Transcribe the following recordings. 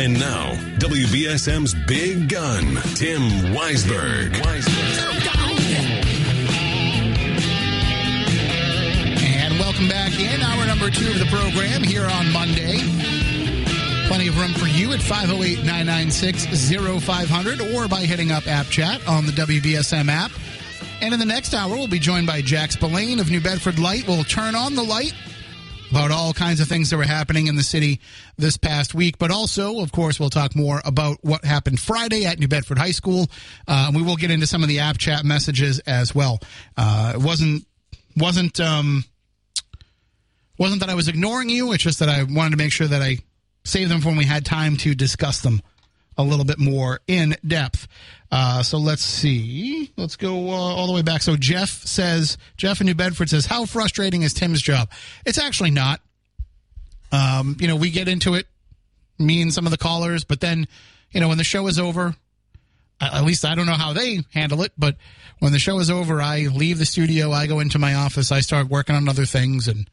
And now, WBSM's big gun, Tim Weisberg. And welcome back in hour number two of the program here on Monday. Plenty of room for you at 508 996 0500 or by hitting up App Chat on the WBSM app. And in the next hour, we'll be joined by Jack Spillane of New Bedford Light. We'll turn on the light about all kinds of things that were happening in the city this past week. But also, of course, we'll talk more about what happened Friday at New Bedford High School. Uh, we will get into some of the app chat messages as well. Uh, it wasn't wasn't um, wasn't that I was ignoring you. It's just that I wanted to make sure that I saved them for when we had time to discuss them a little bit more in depth. Uh, so let's see. Let's go uh, all the way back. So Jeff says, Jeff in New Bedford says, how frustrating is Tim's job? It's actually not. Um, you know, we get into it, me and some of the callers, but then, you know, when the show is over, at least I don't know how they handle it, but when the show is over, I leave the studio, I go into my office, I start working on other things, and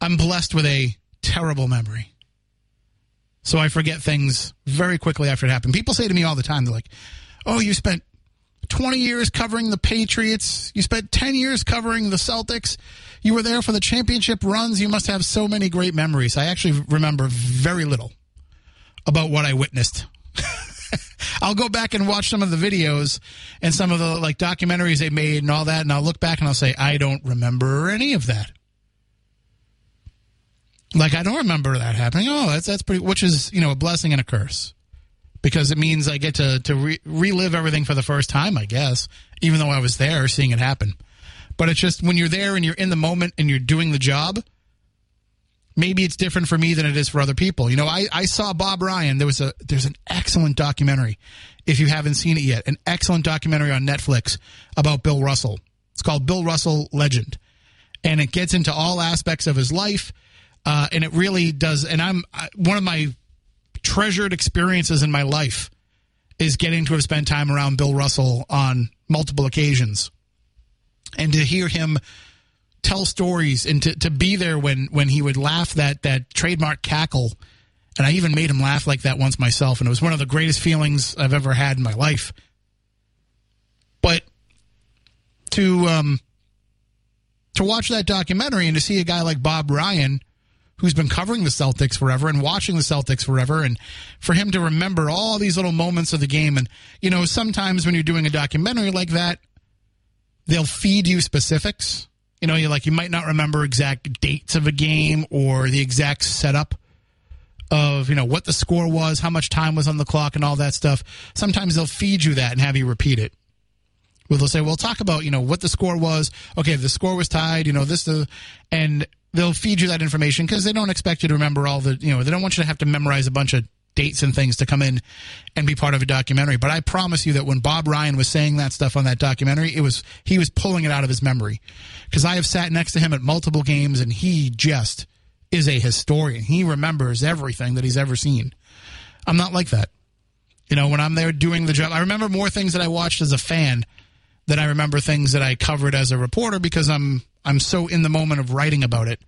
I'm blessed with a terrible memory. So I forget things very quickly after it happened. People say to me all the time, they're like, oh, you spent 20 years covering the Patriots. You spent 10 years covering the Celtics. You were there for the championship runs. You must have so many great memories. I actually remember very little about what I witnessed. I'll go back and watch some of the videos and some of the like documentaries they made and all that, and I'll look back and I'll say, I don't remember any of that. Like I don't remember that happening. Oh, that's that's pretty. Which is you know a blessing and a curse, because it means I get to to re- relive everything for the first time. I guess, even though I was there seeing it happen. But it's just when you're there and you're in the moment and you're doing the job. Maybe it's different for me than it is for other people. You know, I, I saw Bob Ryan. There was a there's an excellent documentary, if you haven't seen it yet, an excellent documentary on Netflix about Bill Russell. It's called Bill Russell Legend, and it gets into all aspects of his life uh, and it really does. And I'm one of my treasured experiences in my life is getting to have spent time around Bill Russell on multiple occasions, and to hear him tell stories and to, to be there when when he would laugh that that trademark cackle. And I even made him laugh like that once myself, and it was one of the greatest feelings I've ever had in my life. But to um, to watch that documentary and to see a guy like Bob Ryan who's been covering the Celtics forever and watching the Celtics forever, and for him to remember all these little moments of the game. And, you know, sometimes when you're doing a documentary like that, they'll feed you specifics. You know, you like you might not remember exact dates of a game or the exact setup of, you know, what the score was, how much time was on the clock and all that stuff. Sometimes they'll feed you that and have you repeat it. Well, they'll say, "Well, talk about you know what the score was. Okay, the score was tied. You know this, the, and they'll feed you that information because they don't expect you to remember all the, you know, they don't want you to have to memorize a bunch of dates and things to come in and be part of a documentary. But I promise you that when Bob Ryan was saying that stuff on that documentary, it was, he was pulling it out of his memory. Because I have sat next to him at multiple games and he just is a historian. He remembers everything that he's ever seen. I'm not like that. You know, when I'm there doing the job, I remember more things that I watched as a fan than I remember things that I covered as a reporter because I'm I'm so in the moment of writing about it.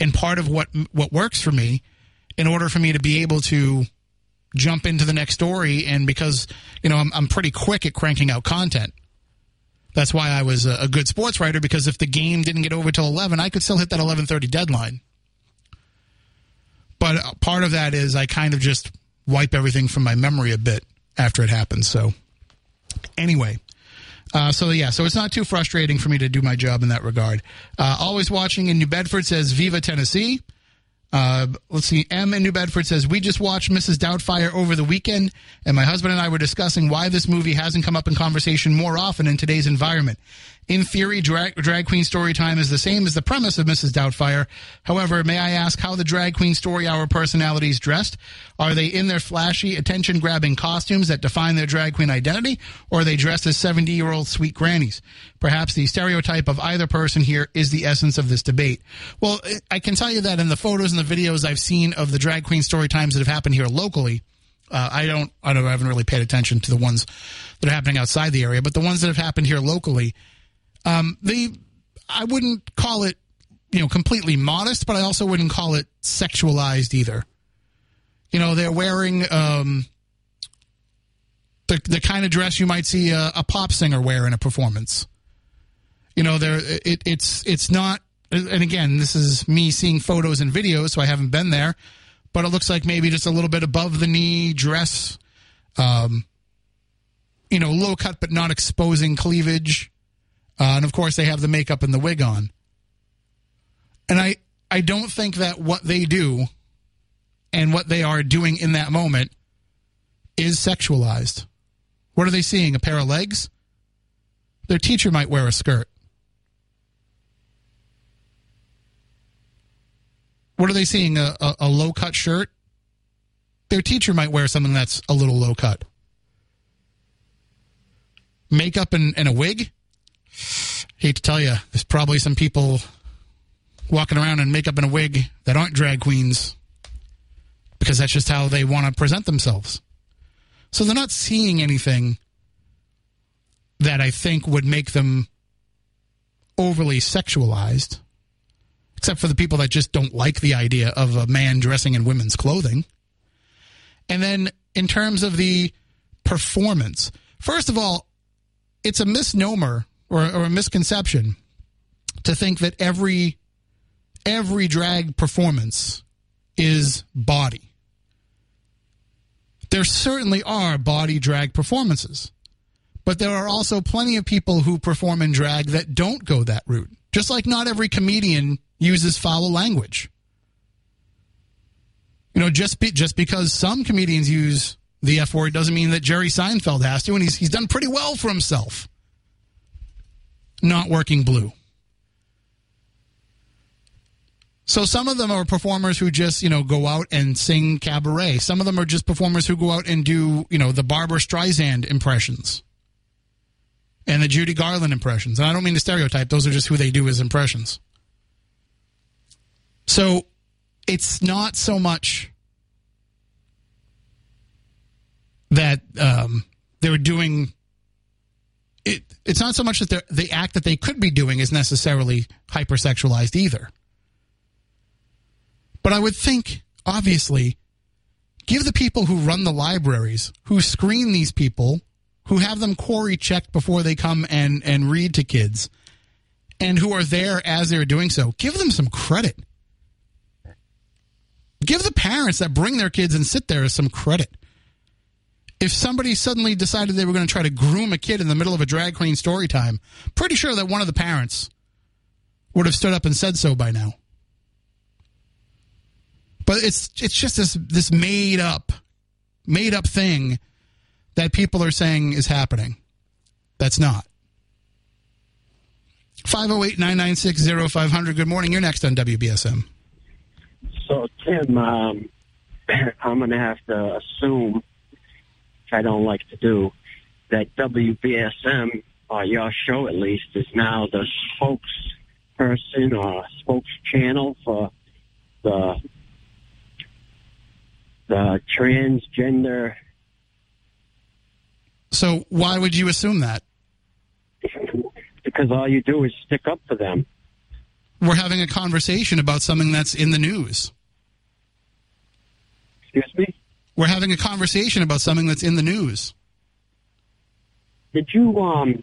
And part of what what works for me, in order for me to be able to jump into the next story, and because you know I'm, I'm pretty quick at cranking out content. That's why I was a, a good sports writer because if the game didn't get over till eleven, I could still hit that eleven thirty deadline. But uh, part of that is I kind of just wipe everything from my memory a bit after it happens. So anyway. Uh, so yeah, so it's not too frustrating for me to do my job in that regard. Uh, always watching in New Bedford says Viva Tennessee. Uh, let's see. M in New Bedford says we just watched Mrs. Doubtfire over the weekend, and my husband and I were discussing why this movie hasn't come up in conversation more often in today's environment. In theory, drag, drag queen story time is the same as the premise of Mrs. Doubtfire. However, may I ask how the drag queen story hour personalities dressed? Are they in their flashy, attention grabbing costumes that define their drag queen identity, or are they dressed as 70 year old sweet grannies? Perhaps the stereotype of either person here is the essence of this debate. Well, I can tell you that in the photos and the videos I've seen of the drag queen story times that have happened here locally, uh, I don't, I don't, I haven't really paid attention to the ones that are happening outside the area, but the ones that have happened here locally, um, they, I wouldn't call it, you know, completely modest, but I also wouldn't call it sexualized either. You know, they're wearing um, the the kind of dress you might see a, a pop singer wear in a performance. You know, there it, it's it's not. And again, this is me seeing photos and videos, so I haven't been there. But it looks like maybe just a little bit above the knee dress. Um, you know, low cut but not exposing cleavage. Uh, and of course, they have the makeup and the wig on. And I, I don't think that what they do and what they are doing in that moment is sexualized. What are they seeing? A pair of legs? Their teacher might wear a skirt. What are they seeing? A, a, a low cut shirt? Their teacher might wear something that's a little low cut. Makeup and, and a wig? Hate to tell you, there's probably some people walking around in makeup and a wig that aren't drag queens because that's just how they want to present themselves. So they're not seeing anything that I think would make them overly sexualized, except for the people that just don't like the idea of a man dressing in women's clothing. And then in terms of the performance, first of all, it's a misnomer or, or a misconception to think that every every drag performance is body. There certainly are body drag performances, but there are also plenty of people who perform in drag that don't go that route. Just like not every comedian uses foul language. You know, just be, just because some comedians use the F word doesn't mean that Jerry Seinfeld has to, and he's he's done pretty well for himself. Not working blue. So some of them are performers who just, you know, go out and sing cabaret. Some of them are just performers who go out and do, you know, the Barbra Streisand impressions and the Judy Garland impressions. And I don't mean to stereotype, those are just who they do as impressions. So it's not so much that um, they're doing it, it's not so much that the act that they could be doing is necessarily hypersexualized either. But I would think, obviously, give the people who run the libraries, who screen these people, who have them CORI checked before they come and, and read to kids, and who are there as they're doing so, give them some credit. Give the parents that bring their kids and sit there some credit. If somebody suddenly decided they were going to try to groom a kid in the middle of a drag queen story time, pretty sure that one of the parents would have stood up and said so by now. But it's it's just this this made up made up thing that people are saying is happening. That's not. 508-996-0500. Good morning. You're next on WBSM. So, Tim, um, I'm going to have to assume, which I don't like to do, that WBSM, or your show at least, is now the spokesperson or spokes channel for the the transgender. So why would you assume that? because all you do is stick up for them. We're having a conversation about something that's in the news. Excuse me? We're having a conversation about something that's in the news. Did you um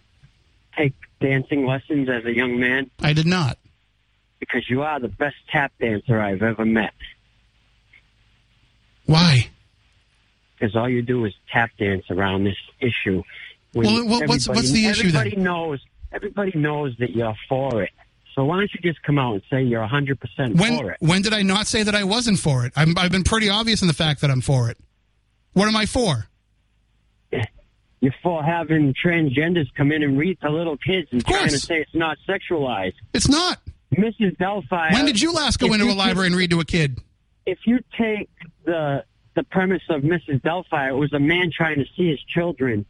take dancing lessons as a young man? I did not. Because you are the best tap dancer I've ever met. Why? because all you do is tap dance around this issue. Well, what's- what's the issue then? Everybody knows. Everybody knows that you're for it. So why don't you just come out and say you're 100 percent When for it? when did I not say that I wasn't for it? I'm, I've been pretty obvious in the fact that I'm for it. What am I for? You're for having transgenders come in and read to little kids and trying to say it's not sexualized. It's not. Mrs. Delphi. When did uh, you last go into a library and read to a kid? if you take the the premise of Mrs. Delphi, it was a man trying to see his children,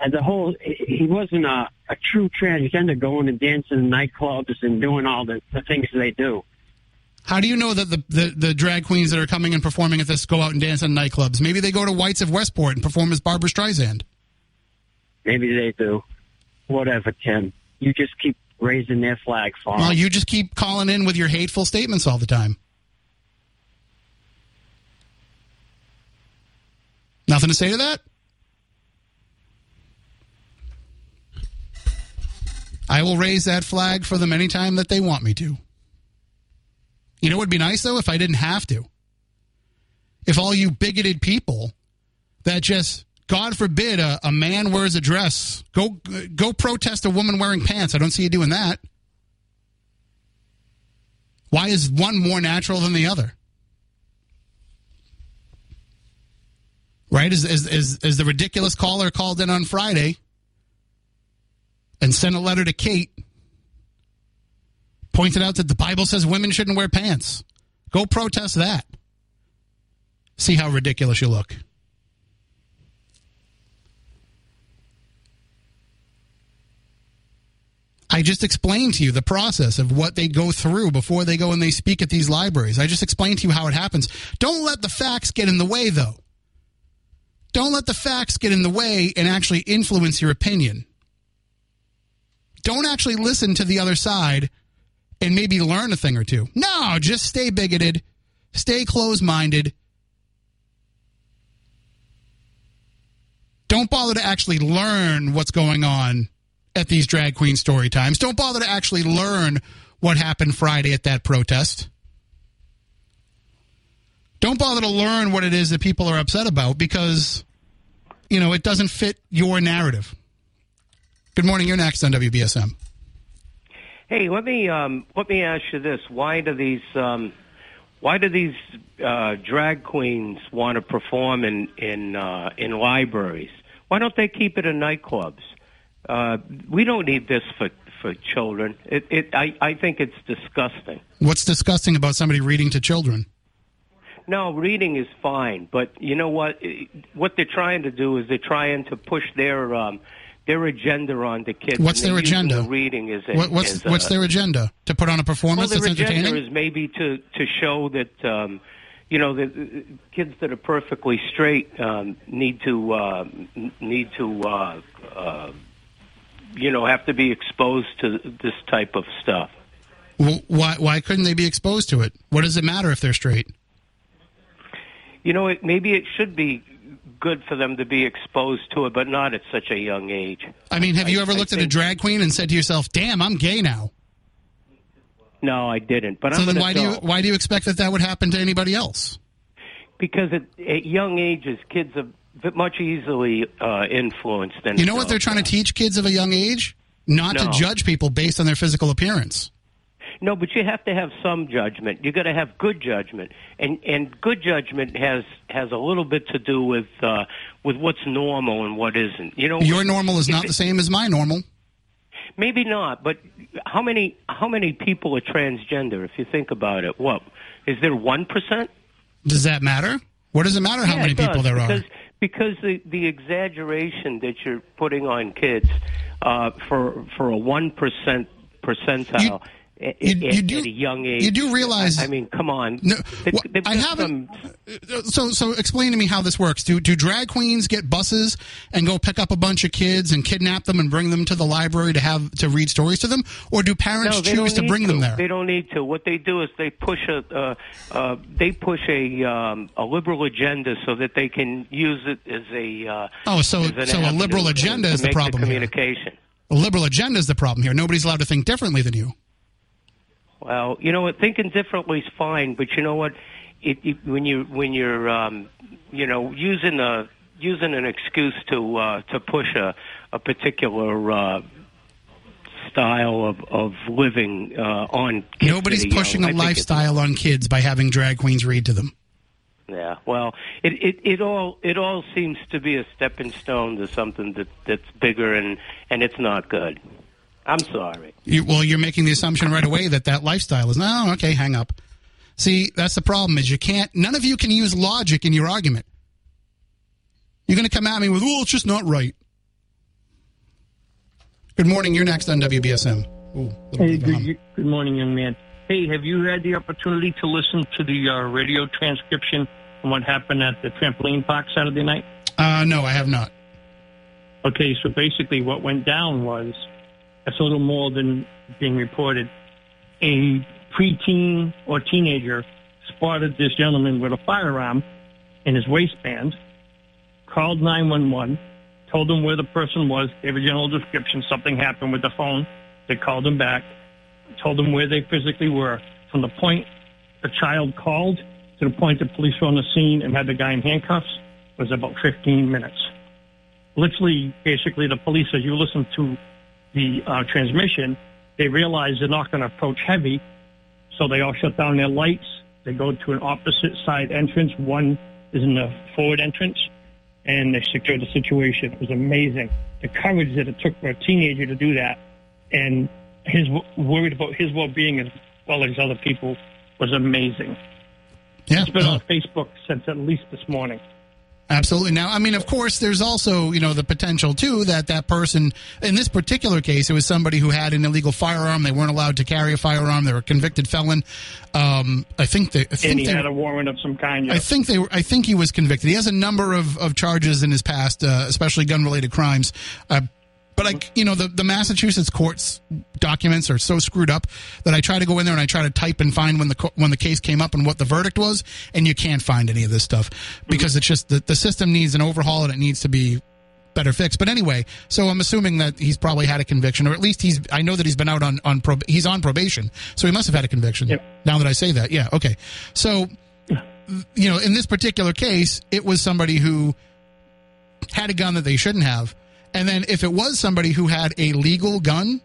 and the whole he wasn't a, a true transgender going and dancing in nightclubs and doing all the, the things they do. How do you know that the, the, the drag queens that are coming and performing at this go out and dance in nightclubs? Maybe they go to Whites of Westport and perform as Barbra Streisand. Maybe they do. Whatever, Tim. You just keep raising their flag for. Well, you just keep calling in with your hateful statements all the time. Nothing to say to that? I will raise that flag for them anytime that they want me to. You know what would be nice, though, if I didn't have to? If all you bigoted people that just, God forbid, a, a man wears a dress, go, go protest a woman wearing pants. I don't see you doing that. Why is one more natural than the other? Right? Is, is, is, is the ridiculous caller called in on Friday and sent a letter to Kate, pointed out that the Bible says women shouldn't wear pants. Go protest that. See how ridiculous you look. I just explained to you the process of what they go through before they go and they speak at these libraries. I just explained to you how it happens. Don't let the facts get in the way, though. Don't let the facts get in the way and actually influence your opinion. Don't actually listen to the other side and maybe learn a thing or two. No, just stay bigoted, stay closed minded. Don't bother to actually learn what's going on at these drag queen story times. Don't bother to actually learn what happened Friday at that protest. Don't bother to learn what it is that people are upset about because, you know, it doesn't fit your narrative. Good morning. You're next on WBSM. Hey, let me um, let me ask you this: Why do these um, why do these uh, drag queens want to perform in in uh, in libraries? Why don't they keep it in nightclubs? Uh, we don't need this for for children. It, it I, I think it's disgusting. What's disgusting about somebody reading to children? No, reading is fine, but you know what? What they're trying to do is they're trying to push their um, their agenda on the kids. What's their agenda? Reading is a, What, what's is a- what's their agenda? To put on a well, performance their that's agenda entertaining? is maybe to to show that um, you know the the kids that are perfectly straight um, need to uh, need to uh, uh, you know have to be exposed to this type of stuff. Well, why why couldn't they be exposed to it? What does it matter if they're straight? You know, it, maybe it should be good for them to be exposed to it, but not at such a young age. I mean, have you ever I looked at a drag queen and said to yourself, "Damn, I'm gay now"? No, I didn't. But So I'm then why do you why do you expect that that would happen to anybody else? because at, at young ages, kids are much easily uh, influenced than You know what they're trying to teach kids of a young age? Not to judge people based on their physical appearance. No, but you have to have some judgment. You got to have good judgment, and and good judgment has has a little bit to do with uh, with what's normal and what isn't. You know, Your normal is not it- the same as my normal. Maybe not, but how many how many people are transgender? If you think about it, what is there one percent? Does that matter? What does it matter how Yeah, many people there because, are? Because the the exaggeration that you're putting on kids uh, for for a one percent percentile. At, you- at- do- at a young age, you do realize- I, I mean, come on. No, well, I haven't- some- So, so explain to me how this works. Do do drag queens get buses and go pick up a bunch of kids and kidnap them and bring them to the library to have to read stories to them, or do parents no, choose to bring them there? They don't need to. What they do is they push a uh, uh, they push a um, a liberal agenda so that they can use it as a uh, Oh, so so a liberal agenda to is the problem here. communication. A liberal agenda is the problem here. Nobody's allowed to think differently than you. Well, you know what? Thinking differently is fine, but you know what? it, it when you when you're um, you know using a using an excuse to uh, to push a a particular uh, style of of living uh, on kids Nobody's young. pushing a lifestyle on kids by having drag queens read to them. Yeah, well, it, it it all it all seems to be a stepping stone to something that that's bigger and and it's not good. I'm sorry. You, well, you're making the assumption right away that that lifestyle is no. Okay, hang up. See, that's the problem. Is you can't. None of you can use logic in your argument. You're going to come at me with, "Well, it's just not right." Good morning. You're next on WBSM. Ooh, Hey, bit of a hum. good, good morning, young man. Hey, have you had the opportunity to listen to the uh, radio transcription on what happened at the trampoline park Saturday night? Uh, no, I have not. Okay, so basically what went down was it's a little more than being reported. A preteen or teenager spotted this gentleman with a firearm in his waistband, called 911, told them where the person was, gave a general description, something happened with the phone. They called him back, told them where they physically were. From the point the child called to the point the police were on the scene and had the guy in handcuffs was about 15 minutes literally, basically, the police, as you listen to the uh, transmission, they realize they're not going to approach heavy, so they all shut down their lights. They go to an opposite side entrance. One is in the forward entrance, and they secure the situation. It was amazing. The courage that it took for a teenager to do that, and his worried about his well-being as well as other people was amazing. Yeah, It's been on Facebook since at least this morning. Absolutely. Now, I mean, of course, there's also, you know, the potential too that that person, in this particular case, it was somebody who had an illegal firearm. They weren't allowed to carry a firearm. They were a convicted felon. Um, I think they, I And he they, had a warrant of some kind. I think they were, I think he was convicted. He has a number of, of charges in his past, uh, especially gun related crimes. Uh, but I, you know, the, the Massachusetts courts documents are so screwed up that I try to go in there and I try to type and find when the when the case came up and what the verdict was, and you can't find any of this stuff because mm-hmm. it's just the, the system needs an overhaul and it needs to be better fixed. But anyway, so I'm assuming that he's probably had a conviction, or at least he's. I know that he's been out on on prob- he's on probation, so he must have had a conviction. Yep. Now that I say that, yeah, okay. So, you know, in this particular case, it was somebody who had a gun that they shouldn't have, and then if it was somebody who had a legal gun.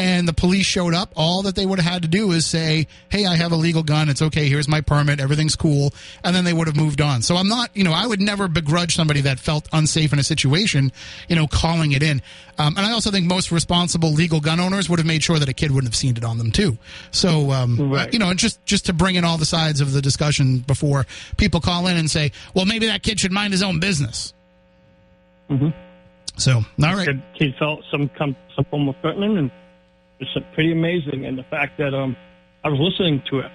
And the police showed up. All that they would have had to do is say, "Hey, I have a legal gun. It's okay. Here's my permit. Everything's cool." And then they would have moved on. So I'm not, you know, I would never begrudge somebody that felt unsafe in a situation, you know, calling it in. Um, and I also think most responsible legal gun owners would have made sure that a kid wouldn't have seen it on them too. So, um, Right. you know, and just just to bring in all the sides of the discussion before people call in and say, "Well, maybe that kid should mind his own business." Mhm. So, all right. Kid felt some some form of threatening, and it's pretty amazing. And the fact that um, I was listening to it.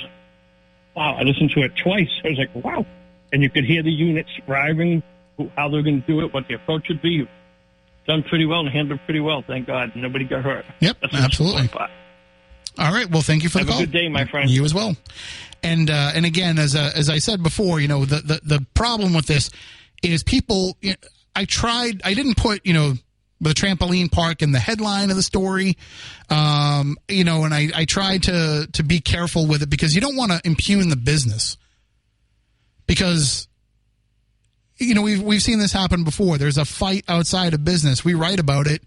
Wow, I listened to it twice. I was like, wow, and you could hear the units driving, how they're going to do it, what the approach would be. Done pretty well and handled pretty well. Thank God, nobody got hurt. Yep, That's absolutely. All right. Well, thank you for Have the a call. good day, my friend. You as well. And uh, and again, as uh, as I said before, you know, the, the the problem with this is people. You know, I tried. I didn't put you know the trampoline park in the headline of the story. Um, you know, and I I tried to to be careful with it because you don't want to impugn the business because you know we've we've seen this happen before. There's a fight outside of business. We write about it.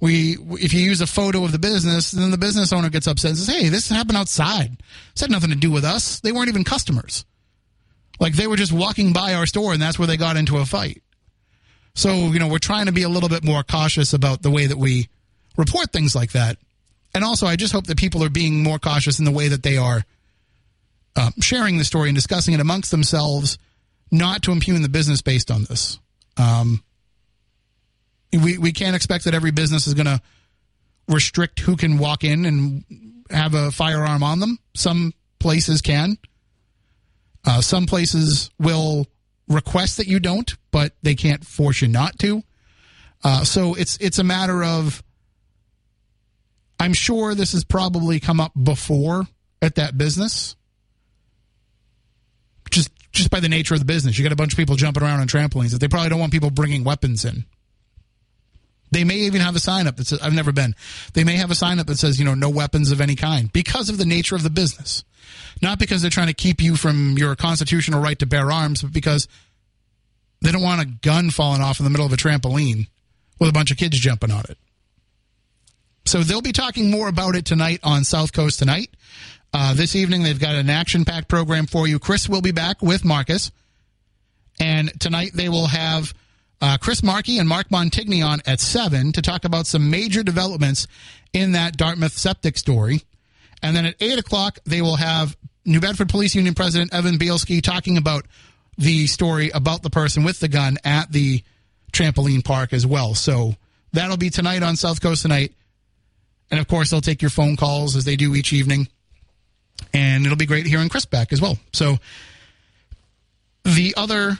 We if you use a photo of the business, then the business owner gets upset and says, "Hey, this happened outside. This had nothing to do with us. They weren't even customers. Like they were just walking by our store, and that's where they got into a fight." So you know we're trying to be a little bit more cautious about the way that we report things like that. And also, I just hope that people are being more cautious in the way that they are uh, sharing the story and discussing it amongst themselves, not to impugn the business based on this. Um, we we can't expect that every business is going to restrict who can walk in and have a firearm on them. Some places can. Uh, some places will request that you don't, but they can't force you not to. Uh, so it's it's a matter of. I'm sure this has probably come up before at that business. Just just by the nature of the business, you got a bunch of people jumping around on trampolines that they probably don't want people bringing weapons in. They may even have a sign up that says, I've never been. They may have a sign up that says, you know, no weapons of any kind because of the nature of the business. Not because they're trying to keep you from your constitutional right to bear arms, but because they don't want a gun falling off in the middle of a trampoline with a bunch of kids jumping on it. So they'll be talking more about it tonight on South Coast Tonight. Uh, this evening, they've got an action packed program for you. Chris will be back with Marcus. And tonight, they will have uh, Chris Markey and Mark Montigny on at 7 to talk about some major developments in that Dartmouth septic story. And then at 8 o'clock, they will have New Bedford Police Union President Evan Bielski talking about the story about the person with the gun at the trampoline park as well. So that'll be tonight on South Coast Tonight. And of course, they'll take your phone calls as they do each evening. And it'll be great hearing Chris back as well. So the other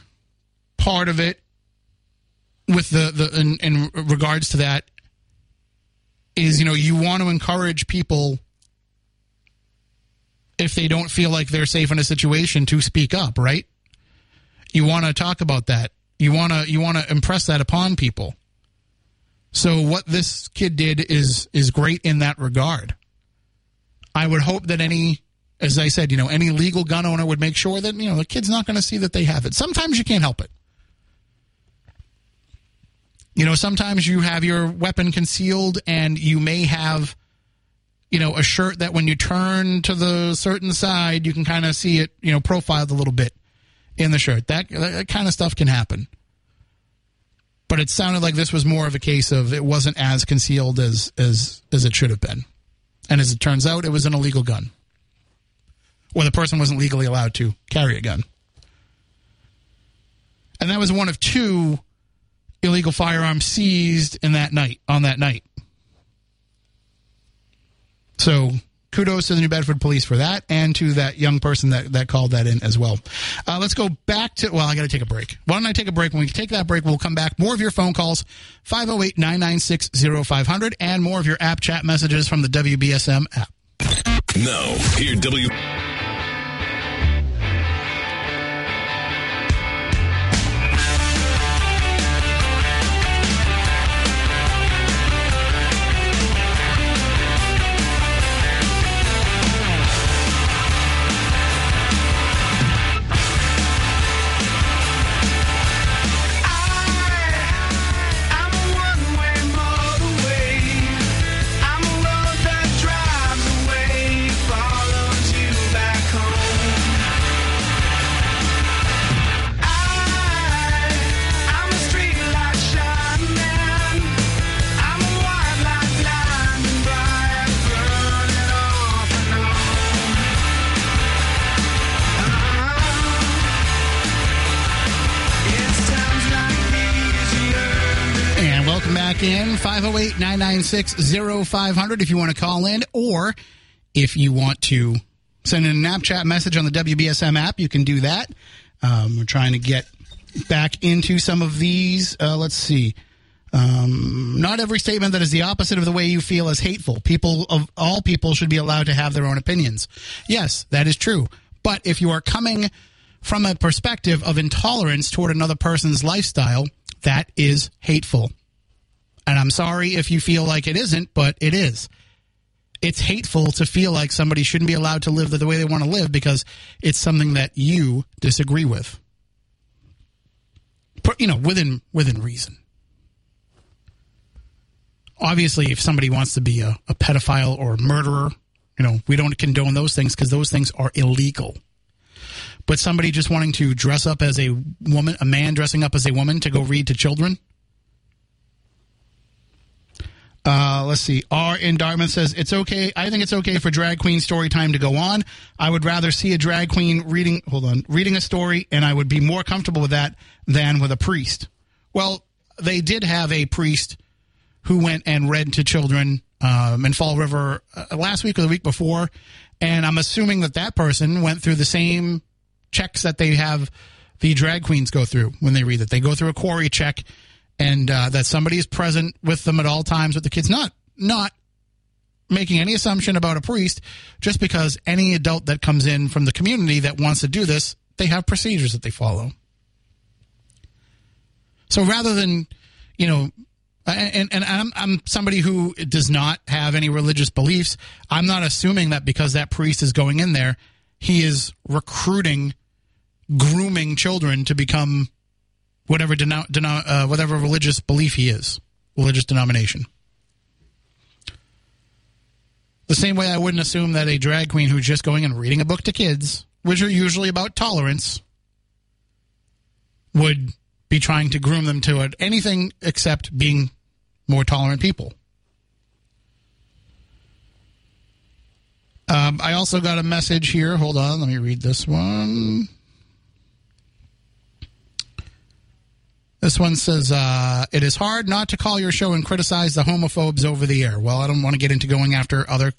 part of it with the, the in, in regards to that is, you know, you want to encourage people if they don't feel like they're safe in a situation to speak up, right? You want to talk about that. You want to you want to impress that upon people. So what this kid did is is great in that regard. I would hope that any as I said, you know, any legal gun owner would make sure that, you know, the kid's not going to see that they have it. Sometimes you can't help it. You know, sometimes you have your weapon concealed and you may have, you know, a shirt that when you turn to the certain side, you can kind of see it, you know, profiled a little bit in the shirt. That, that kind of stuff can happen. But it sounded like this was more of a case of it wasn't as concealed as as as it should have been. And as it turns out, it was an illegal gun. Or the person wasn't legally allowed to carry a gun. And that was one of two illegal firearms seized in that night, on that night. So kudos to the New Bedford police for that and to that young person that, that called that in as well. Uh, let's go back to, well, I got to take a break. Why don't I take a break? When we take that break, we'll come back. More of your phone calls, 508 996 0500, and more of your app chat messages from the WBSM app. Now, here, W. back in 508 996 0500 if you want to call in or if you want to send in an app chat message on the WBSM app, you can do that. Um, we're trying to get back into some of these. Uh, let's see. Um, not every statement that is the opposite of the way you feel is hateful. People of all people should be allowed to have their own opinions. Yes, that is true. But if you are coming from a perspective of intolerance toward another person's lifestyle, that is hateful. And I'm sorry if you feel like it isn't, but it is. It's hateful to feel like somebody shouldn't be allowed to live the way they want to live because it's something that you disagree with. But, You know, within within reason. Obviously, if somebody wants to be a, a pedophile or a murderer, you know, we don't condone those things because those things are illegal. But somebody just wanting to dress up as a woman, a man dressing up as a woman to go read to children, uh, let's see. R in Dartmouth says it's okay. I think it's okay for drag queen story time to go on. I would rather see a drag queen reading. Hold on, reading a story, and I would be more comfortable with that than with a priest. Well, they did have a priest who went and read to children um, in Fall River uh, last week or the week before, and I'm assuming that that person went through the same checks that they have the drag queens go through when they read it. They go through a CORI check, and uh, that somebody is present with them at all times with the kids. Not not making any assumption about a priest, just because any adult that comes in from the community that wants to do this, they have procedures that they follow. So rather than, you know, and and I'm I'm somebody who does not have any religious beliefs. I'm not assuming that because that priest is going in there, he is recruiting, grooming children to become whatever deno- deno- uh, whatever religious belief he is, religious denomination. The same way I wouldn't assume that a drag queen who's just going and reading a book to kids, which are usually about tolerance, would be trying to groom them to anything except being more tolerant people. Um, I also got a message here. Hold on, let me read this one. This one says, uh, It is hard not to call your show and criticize the homophobes over the air. Well, I don't want to get into going after other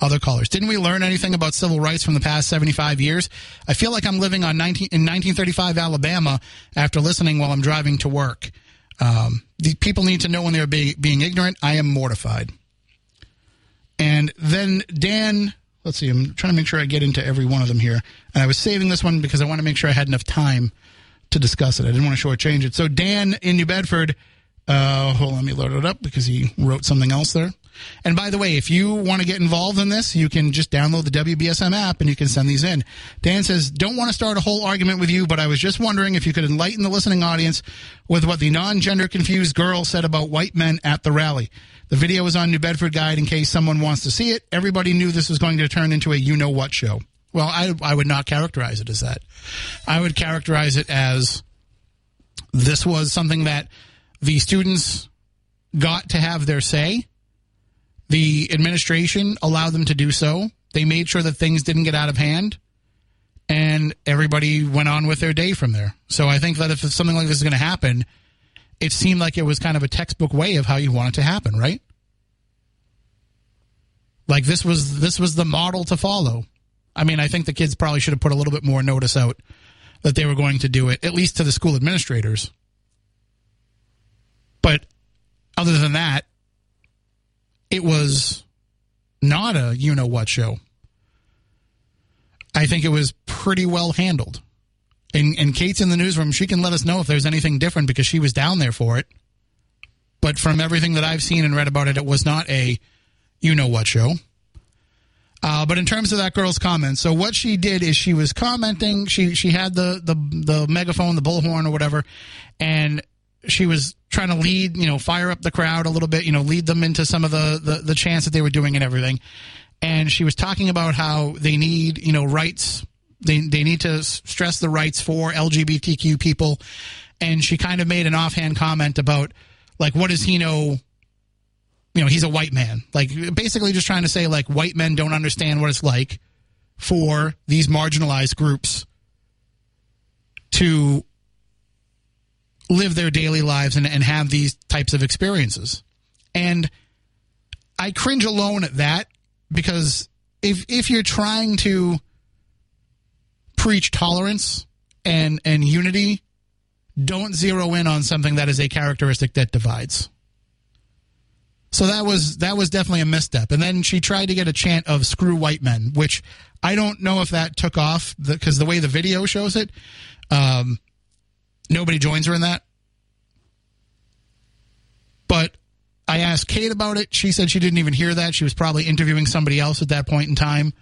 other callers. Didn't we learn anything about civil rights from the past 75 years? I feel like I'm living on 19, in 1935 Alabama after listening while I'm driving to work. Um, the people need to know when they're be, being ignorant. I am mortified. And then Dan, let's see, I'm trying to make sure I get into every one of them here. And I was saving this one because I want to make sure I had enough time to discuss it. I didn't want to shortchange it. So Dan in New Bedford, uh, hold on, let me load it up because he wrote something else there. And by the way, if you want to get involved in this, you can just download the WBSM app and you can send these in. Dan says, don't want to start a whole argument with you, but I was just wondering if you could enlighten the listening audience with what the non-gender confused girl said about white men at the rally. The video is on New Bedford Guide in case someone wants to see it. Everybody knew this was going to turn into a you know what show. Well, I, I would not characterize it as that. I would characterize it as this was something that the students got to have their say. The administration allowed them to do so. They made sure that things didn't get out of hand, and everybody went on with their day from there. So I think that if something like this is going to happen, it seemed like it was kind of a textbook way of how you want it to happen, right? Like this was this was the model to follow. I mean, I think the kids probably should have put a little bit more notice out that they were going to do it, at least to the school administrators. But other than that, it was not a you know what show. I think it was pretty well handled. And, and Kate's in the newsroom. She can let us know if there's anything different because she was down there for it. But from everything that I've seen and read about it, it was not a you know what show. Uh, but in terms of that girl's comments, so what she did is she was commenting. She she had the the the megaphone, the bullhorn, or whatever, and she was trying to lead, you know, fire up the crowd a little bit, you know, lead them into some of the the, the chants that they were doing and everything. And she was talking about how they need, you know, rights. They they need to stress the rights for LGBTQ people. And she kind of made an offhand comment about like, what does he know? You know, he's a white man. Like basically just trying to say like white men don't understand what it's like for these marginalized groups to live their daily lives and, and have these types of experiences. And I cringe alone at that because if if you're trying to preach tolerance and and unity, don't zero in on something that is a characteristic that divides. So that was that was definitely a misstep. And then she tried to get a chant of "screw white men," which I don't know if that took off because the way the video shows it, um, nobody joins her in that. But I asked Kate about it. She said she didn't even hear that. She was probably interviewing somebody else at that point in time,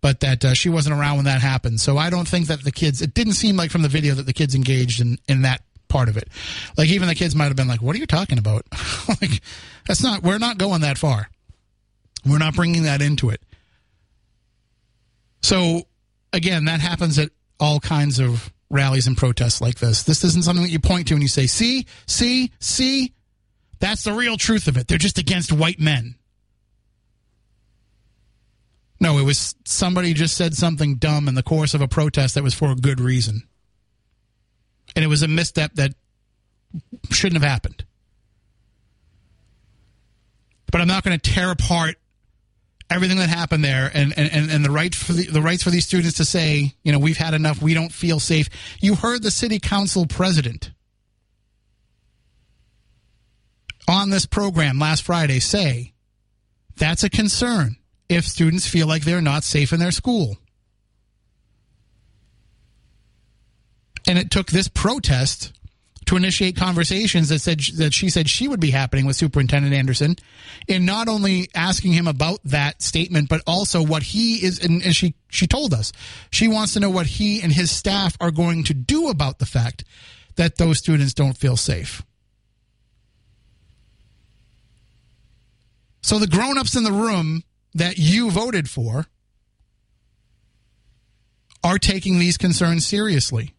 but that uh, she wasn't around when that happened. So I don't think that the kids. It didn't seem like from the video that the kids engaged in in that part of it. Like even the kids might have been like, "What are you talking about?" like that's not. We're not going that far. We're not bringing that into it. So again, that happens at all kinds of rallies and protests like this. This isn't something that you point to and you say, "See, see, see." That's the real truth of it. They're just against white men. No, it was somebody just said something dumb in the course of a protest that was for a good reason. And it was a misstep that shouldn't have happened. But I'm not going to tear apart everything that happened there and, and, and, the right for the, the rights for these students to say, you know, we've had enough, we don't feel safe. You heard the city council president on this program last Friday say that's a concern if students feel like they're not safe in their school. And it took this protest to initiate conversations that said that she said she would be happening with Superintendent Anderson, in not only asking him about that statement, but also what he is. And, and she she told us she wants to know what he and his staff are going to do about the fact that those students don't feel safe. So the grown-ups in the room that you voted for are taking these concerns seriously.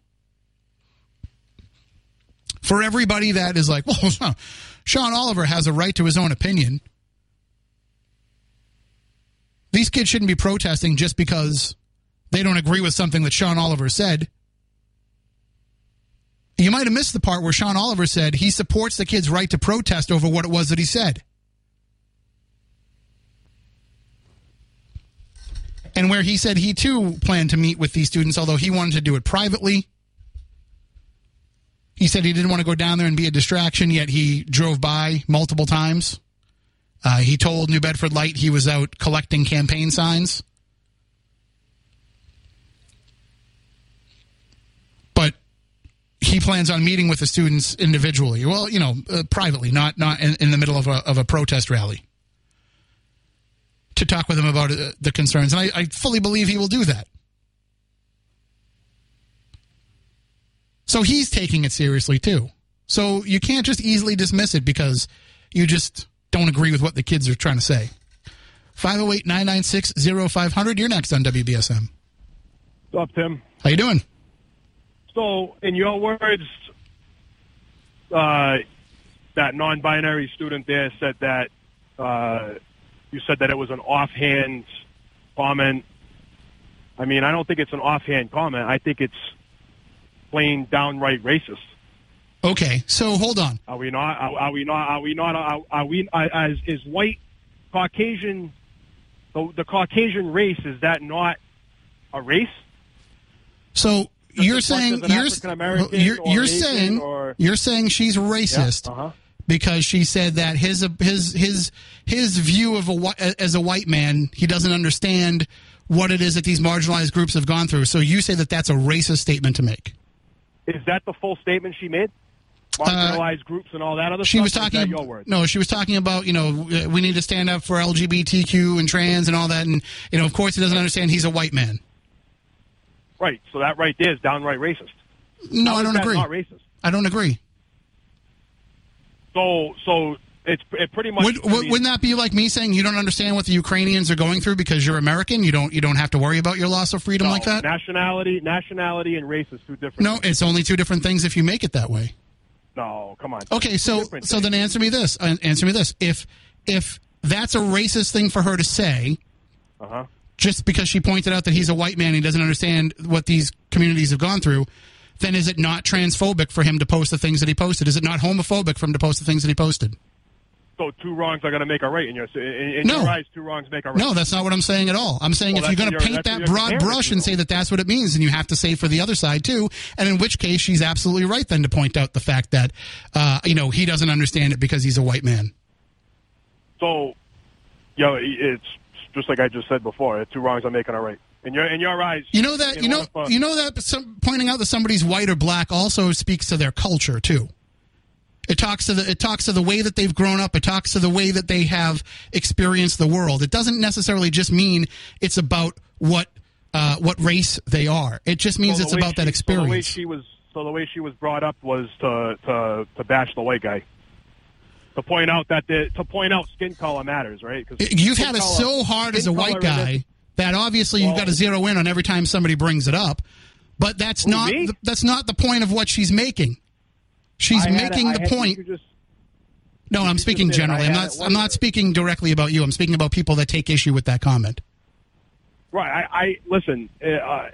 For everybody that is like, well, Sean Oliver has a right to his own opinion. These kids shouldn't be protesting just because they don't agree with something that Sean Oliver said. You might have missed the part where Sean Oliver said he supports the kids' right to protest over what it was that he said. And where he said he too planned to meet with these students, although he wanted to do it privately. He said he didn't want to go down there and be a distraction, yet he drove by multiple times. Uh, he told New Bedford Light he was out collecting campaign signs. But he plans on meeting with the students individually. Well, you know, uh, privately, not not in, in the middle of a, of a protest rally. To talk with them about uh, the concerns, and I, I fully believe he will do that. So he's taking it seriously too. So you can't just easily dismiss it because you just don't agree with what the kids are trying to say. 508 996 0500. You're next on WBSM. What's up, Tim? How you doing? So, in your words, uh, that non-binary student there said that uh, you said that it was an offhand comment. I mean, I don't think it's an offhand comment. I think it's plain downright racist. Okay, so hold on. Are we not? Are, are we not? Are we not? Are, are we? Are, as is white Caucasian? The, the Caucasian race is that not a race? So you're saying you're you're, you're saying or- you're saying she's racist uh-huh. because she said that his his his his view of a as a white man he doesn't understand what it is that these marginalized groups have gone through. So you say that that's a racist statement to make. Is that the full statement she made? Marginalized groups and all that other Uh, She stuff? was talking. No, she was talking about you know we need to stand up for LGBTQ and trans and all that, and you know of course he doesn't understand he's a white man. Right. So that right there is downright racist. No, How I don't agree. Not racist. I don't agree. So so it's it pretty much. Would, I mean, wouldn't that be like me saying you don't understand what the Ukrainians are going through because you're American? You don't you don't have to worry about your loss of freedom no, like that? Nationality, nationality, and race is two different. No, it's only two different things if you make it that way. No, come on. Okay, so so things. then answer me this. Uh, answer me this. If if that's a racist thing for her to say, Uh-huh. just because she pointed out that he's a white man and he doesn't understand what these communities have gone through, then is it not transphobic for him to post the things that he posted? Is it not homophobic for him to post the things that he posted? So two wrongs are going to make a right in your in, in No. your eyes. Two wrongs make a right. No, that's not what I'm saying at all. I'm saying Well, if you're going to paint that broad brush and say that that's what it means, and you have to say for the other side too. And in which case, she's absolutely right then to point out the fact that uh, you know he doesn't understand it because he's a white man. So, you know, it's just like I just said before. Two wrongs are making a right. In your in your eyes. You know that you know you know that some, pointing out that somebody's white or black also speaks to their culture too. It talks to the it talks to the way that they've grown up. It talks to the way that they have experienced the world. It doesn't necessarily just mean it's about what uh, what race they are. It just means so it's about that she- So the way experience. she was, so the way she was brought up was to to to bash the white guy. To point out that the to point out skin color matters, right? You've had it color- so hard as a white guy that obviously you've got to zero in on every time somebody brings it up. But that's not me? that's not the point of what she's making. She's I making the point. just- No, I'm speaking generally. I'm not. I'm not speaking directly about you. I'm speaking about people that take issue with that comment. Right. I, I listen. Uh,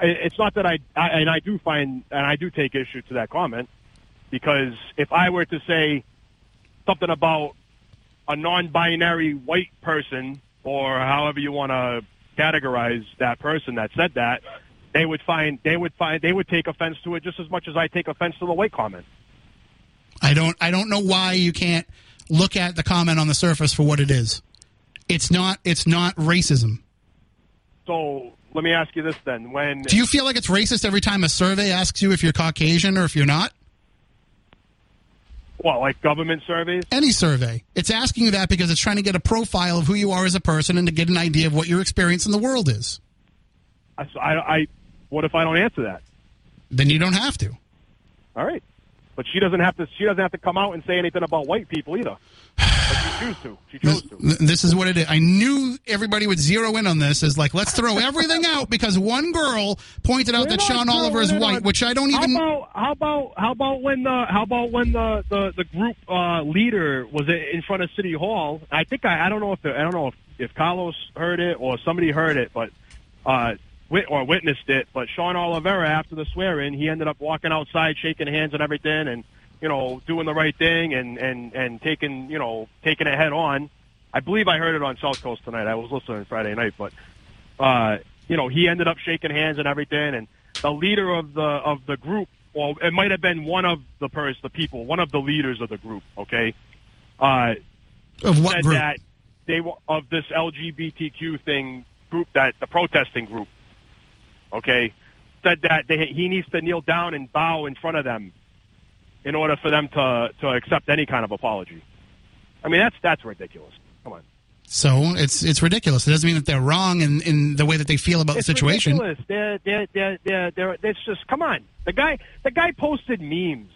it's not that I, I and I do find and I do take issue to that comment because if I were to say something about a non-binary white person or however you want to categorize that person that said that, they would find they would find they would take offense to it just as much as I take offense to the white comment. I don't. I don't know why you can't look at the comment on the surface for what it is. It's not. It's not racism. So let me ask you this then: When Do you feel like it's racist every time a survey asks you if you're Caucasian or if you're not? What, like government surveys? Any survey. It's asking you that because it's trying to get a profile of who you are as a person and to get an idea of what your experience in the world is. I, I what if I don't answer that? Then you don't have to. All right, but she doesn't have to. She doesn't have to come out and say anything about white people either. But she choose to. She chose This, to. this is what it is. I knew everybody would zero in on this Is like, let's throw everything out because one girl pointed out We're that Sean Oliver is white, on- which I don't even. How about how about how about when the how about when the the, the group uh, leader was in front of City Hall? I think I I don't know if the, I don't know if, if Carlos heard it or somebody heard it, but uh, wit, or witnessed it. But Sean Oliveira, after the swearing, he ended up walking outside, shaking hands and everything, and you know doing the right thing and and and taking you know taking it head on. I believe I heard it on South Coast tonight. I was listening Friday night, but uh, you know, he ended up shaking hands and everything. And the leader of the of the group, well, it might have been one of the pers the people, one of the leaders of the group. Okay, uh, Of what said group? that they were of this LGBTQ thing group that the protesting group. Okay, said that they, he needs to kneel down and bow in front of them in order for them to to accept any kind of apology. I mean, that's that's ridiculous. Come on. So it's it's ridiculous. It doesn't mean that they're wrong in, in the way that they feel about it's the situation. Ridiculous. They're, they're, they're, they're, they're, it's just come on. The guy the guy posted memes.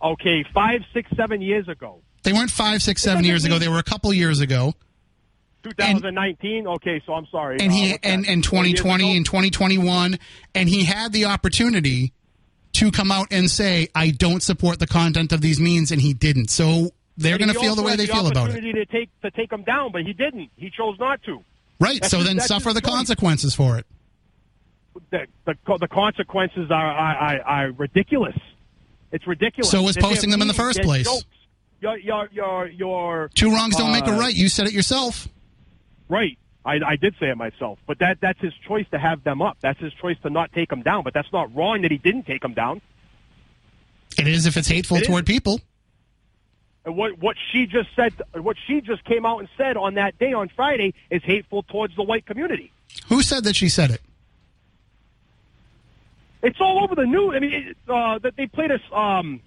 Okay, five, six, seven years ago. They weren't five, six, seven years ago. They were a couple years ago. 2019. okay, so I'm sorry. and Uh, he that, and, and 2020 and 2021 and he had the opportunity to come out and say i don't support the content of these memes and he didn't so they're going to feel the way they the feel about it opportunity To take to take him down, but he didn't. He chose not to. right That's so his- then suffer the choice. consequences for it The the, the consequences are, are, are, ridiculous. It's ridiculous. So was posting them in the first place. jokes. Your your your your two wrongs don't make a uh, right you said it yourself Right. I, I did say it myself, but that that's his choice to have them up. That's his choice to not take them down. But that's not wrong that he didn't take them down. it is if it's hateful It toward is. people And what what she just said, what she just came out and said on that day on Friday is hateful towards the white community. who said that she said it It's all over the news. I mean, it, uh, that they played us. Um,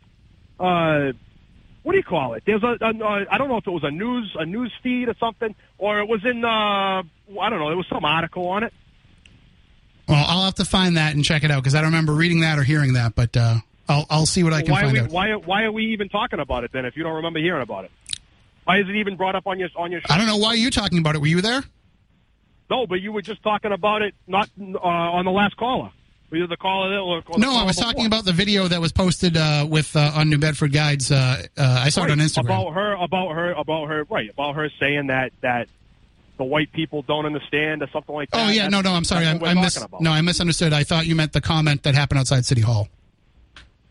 uh, what do you call it? There's a, a uh, I don't know if it was a news a news feed or something, or it was in. Uh, I don't know. There was some article on it. well i'll have to find that and check it out because i don't remember reading that or hearing that but uh, I'll, I'll see what i can why find we out why why are we even talking about it then if you don't remember hearing about it? Why is it even brought up on your on your show? i don't know why you're talking about it were you there No, but you were just talking about it not uh, on the last caller. Either the caller or, or the no, I was talking about the video that was posted uh, with uh, on New Bedford Guides. Uh, uh, I saw it on Instagram. about her about her about her right about her saying that that the white people don't understand or something like that. oh yeah, That's- no, no, I'm sorry, I, I mis- no, I misunderstood. I thought you meant the comment that happened outside City Hall.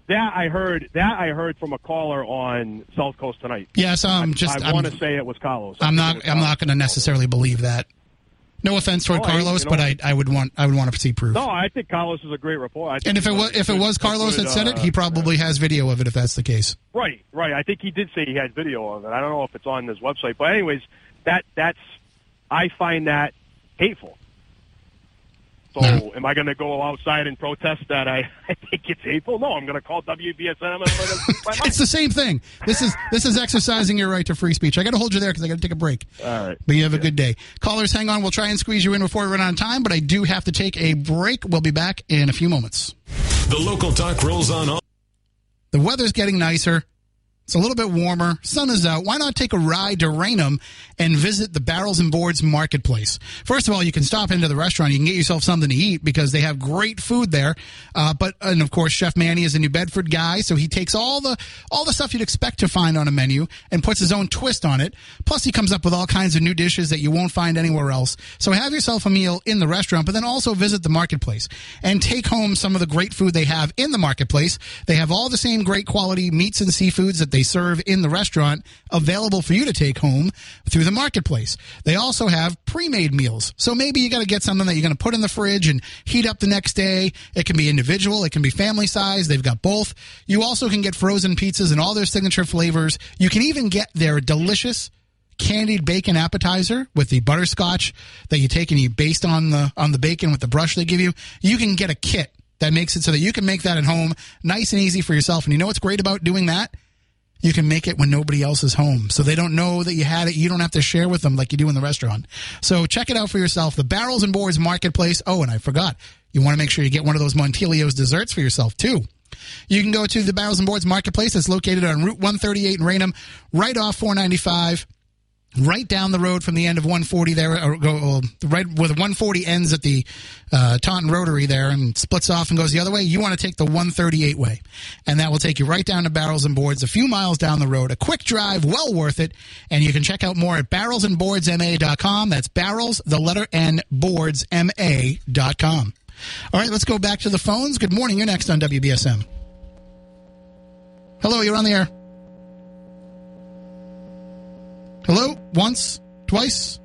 That I heard. That I heard from a caller on South Coast tonight. Yes, um, just I want to say it was Carlos. I I'm not. I'm not going to necessarily believe that. No offense toward Oh, I- Carlos, you know- but I, I would want I would want to see proof. No, I think Carlos is a great reporter. And if it was if it was Carlos that said it, uh, he probably has video of it. If that's the case. Right, right. I think he did say he had video of it. I don't know if it's on his website, but anyways, that that's I find that hateful. So, No. am I going to go outside and protest that I, I think it's hateful? No, I'm going to call WBSM. and I'm going to speak my. It's the same thing. This is this is exercising your right to free speech. I got to hold you there because I got to take a break. All right. But you have a good day. Callers, hang on. We'll try and squeeze you in before we run out of time, but I do have to take a break. We'll be back in a few moments. The local talk rolls on. all- The weather's getting nicer. It's a little bit warmer. Sun is out. Why not take a ride to Raynham and visit the Barrels and Boards Marketplace? First of all, you can stop into the restaurant. You can get yourself something to eat because they have great food there. Uh, but and of course, Chef Manny is a New Bedford guy, so he takes all the all the stuff you'd expect to find on a menu and puts his own twist on it. Plus, he comes up with all kinds of new dishes that you won't find anywhere else. So have yourself a meal in the restaurant, but then also visit the marketplace and take home some of the great food they have in the marketplace. They have all the same great quality meats and seafoods that they serve in the restaurant available for you to take home through the marketplace. They also have pre-made meals. So maybe you got to get something that you're going to put in the fridge and heat up the next day. It can be individual, it can be family size. They've got both. You also can get frozen pizzas and all their signature flavors. You can even get their delicious candied bacon appetizer with the butterscotch that you take and you baste on the on the bacon with the brush they give you. You can get a kit that makes it so that you can make that at home nice and easy for yourself. And you know what's great about doing that? You can make it when nobody else is home. So they don't know that you had it. You don't have to share with them like you do in the restaurant. So check it out for yourself. The Barrels and Boards Marketplace. Oh, and I forgot. You want to make sure you get one of those Montilio's desserts for yourself too. You can go to the Barrels and Boards Marketplace It's located on Route 138 in Raynham, right off 495 right down the road from the end of 140 there, or go or right where the 140 ends at the uh, Taunton Rotary there and splits off and goes the other way. You want to take the 138 way, and that will take you right down to Barrels and Boards, a few miles down the road. A quick drive, well worth it. And you can check out more at barrelsandboardsma.com. That's barrels, the letter N, boardsma.com. All right, let's go back to the phones. Good morning. You're next on WBSM. Hello, you're on the air. Hello? Once? Twice?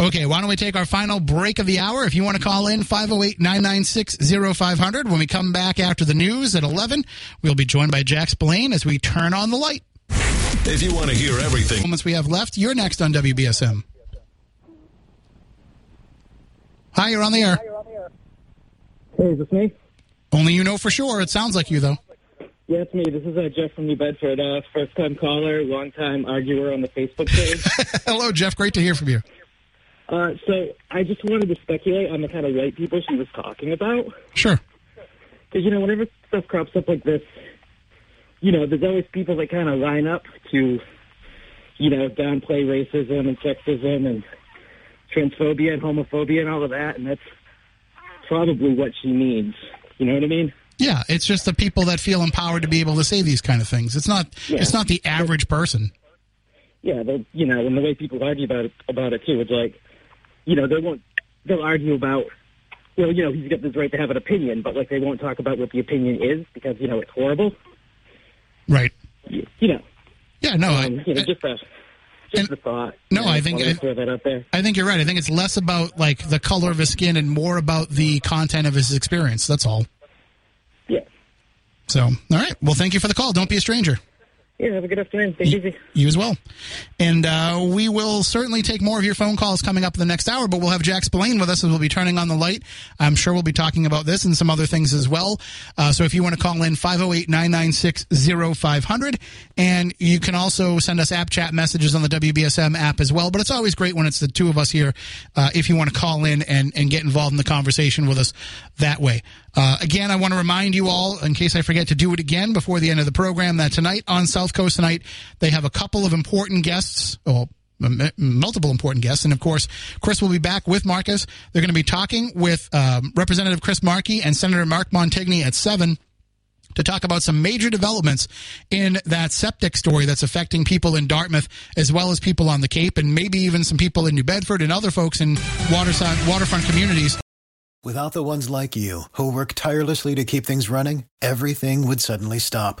Okay, why don't we take our final break of the hour? If you want to call in, 508 996 0500. When we come back after the news at 11, we'll be joined by Jack Spillane as we turn on the light. If you want to hear everything, Moments we have left, you're next on WBSM. Hi, you're on the air. Hey, is this me? Only you know for sure. It sounds like you, though. Yeah, it's me. This is uh, Jeff from New Bedford. Uh, first time caller, long time arguer on the Facebook page. Hello, Jeff. Great to hear from you. uh, so I just wanted to speculate on the kind of white people she was talking about. Sure. Because, you know, whenever stuff crops up like this, you know, there's always people that kind of line up to, you know, downplay racism and sexism and transphobia and homophobia and all of that. And that's probably what she needs. You know what I mean? Yeah, it's just the people that feel empowered to be able to say these kind of things. It's not. Yeah. It's not the average person. Yeah, they you know, and the way people argue about it about it too, it's like, you know, they won't they'll argue about well, you know, he's got the right to have an opinion, but like they won't talk about what the opinion is because, you know, it's horrible. Right. You, you know. Yeah. No. Um, I, you know, just a just a thought. No, You know, I think- I- throw that out there. I think you're right. I think it's less about like the color of his skin and more about the content of his experience. That's all. So, all right. Well, thank you for the call. Don't be a stranger. Yeah, have a good afternoon. Take it easy. You as well. And uh, we will certainly take more of your phone calls coming up in the next hour, but we'll have Jack Spillane with us and we'll be turning on the light. I'm sure we'll be talking about this and some other things as well. Uh, so if you want to call in, 508 996 0500. And you can also send us app chat messages on the WBSM app as well. But it's always great when it's the two of us here uh, if you want to call in and, and get involved in the conversation with us that way. Uh, again, I want to remind you all, in case I forget to do it again before the end of the program, that tonight on South Coast Tonight, they have a couple of important guests. Well, multiple important guests. And of course, Chris will be back with Marcus. They're going to be talking with um, Representative Chris Markey and Senator Mark Montigny at 7 to talk about some major developments in that septic story that's affecting people in Dartmouth as well as people on the Cape and maybe even some people in New Bedford and other folks in waterfront communities. Without the ones like you, who work tirelessly to keep things running, everything would suddenly stop.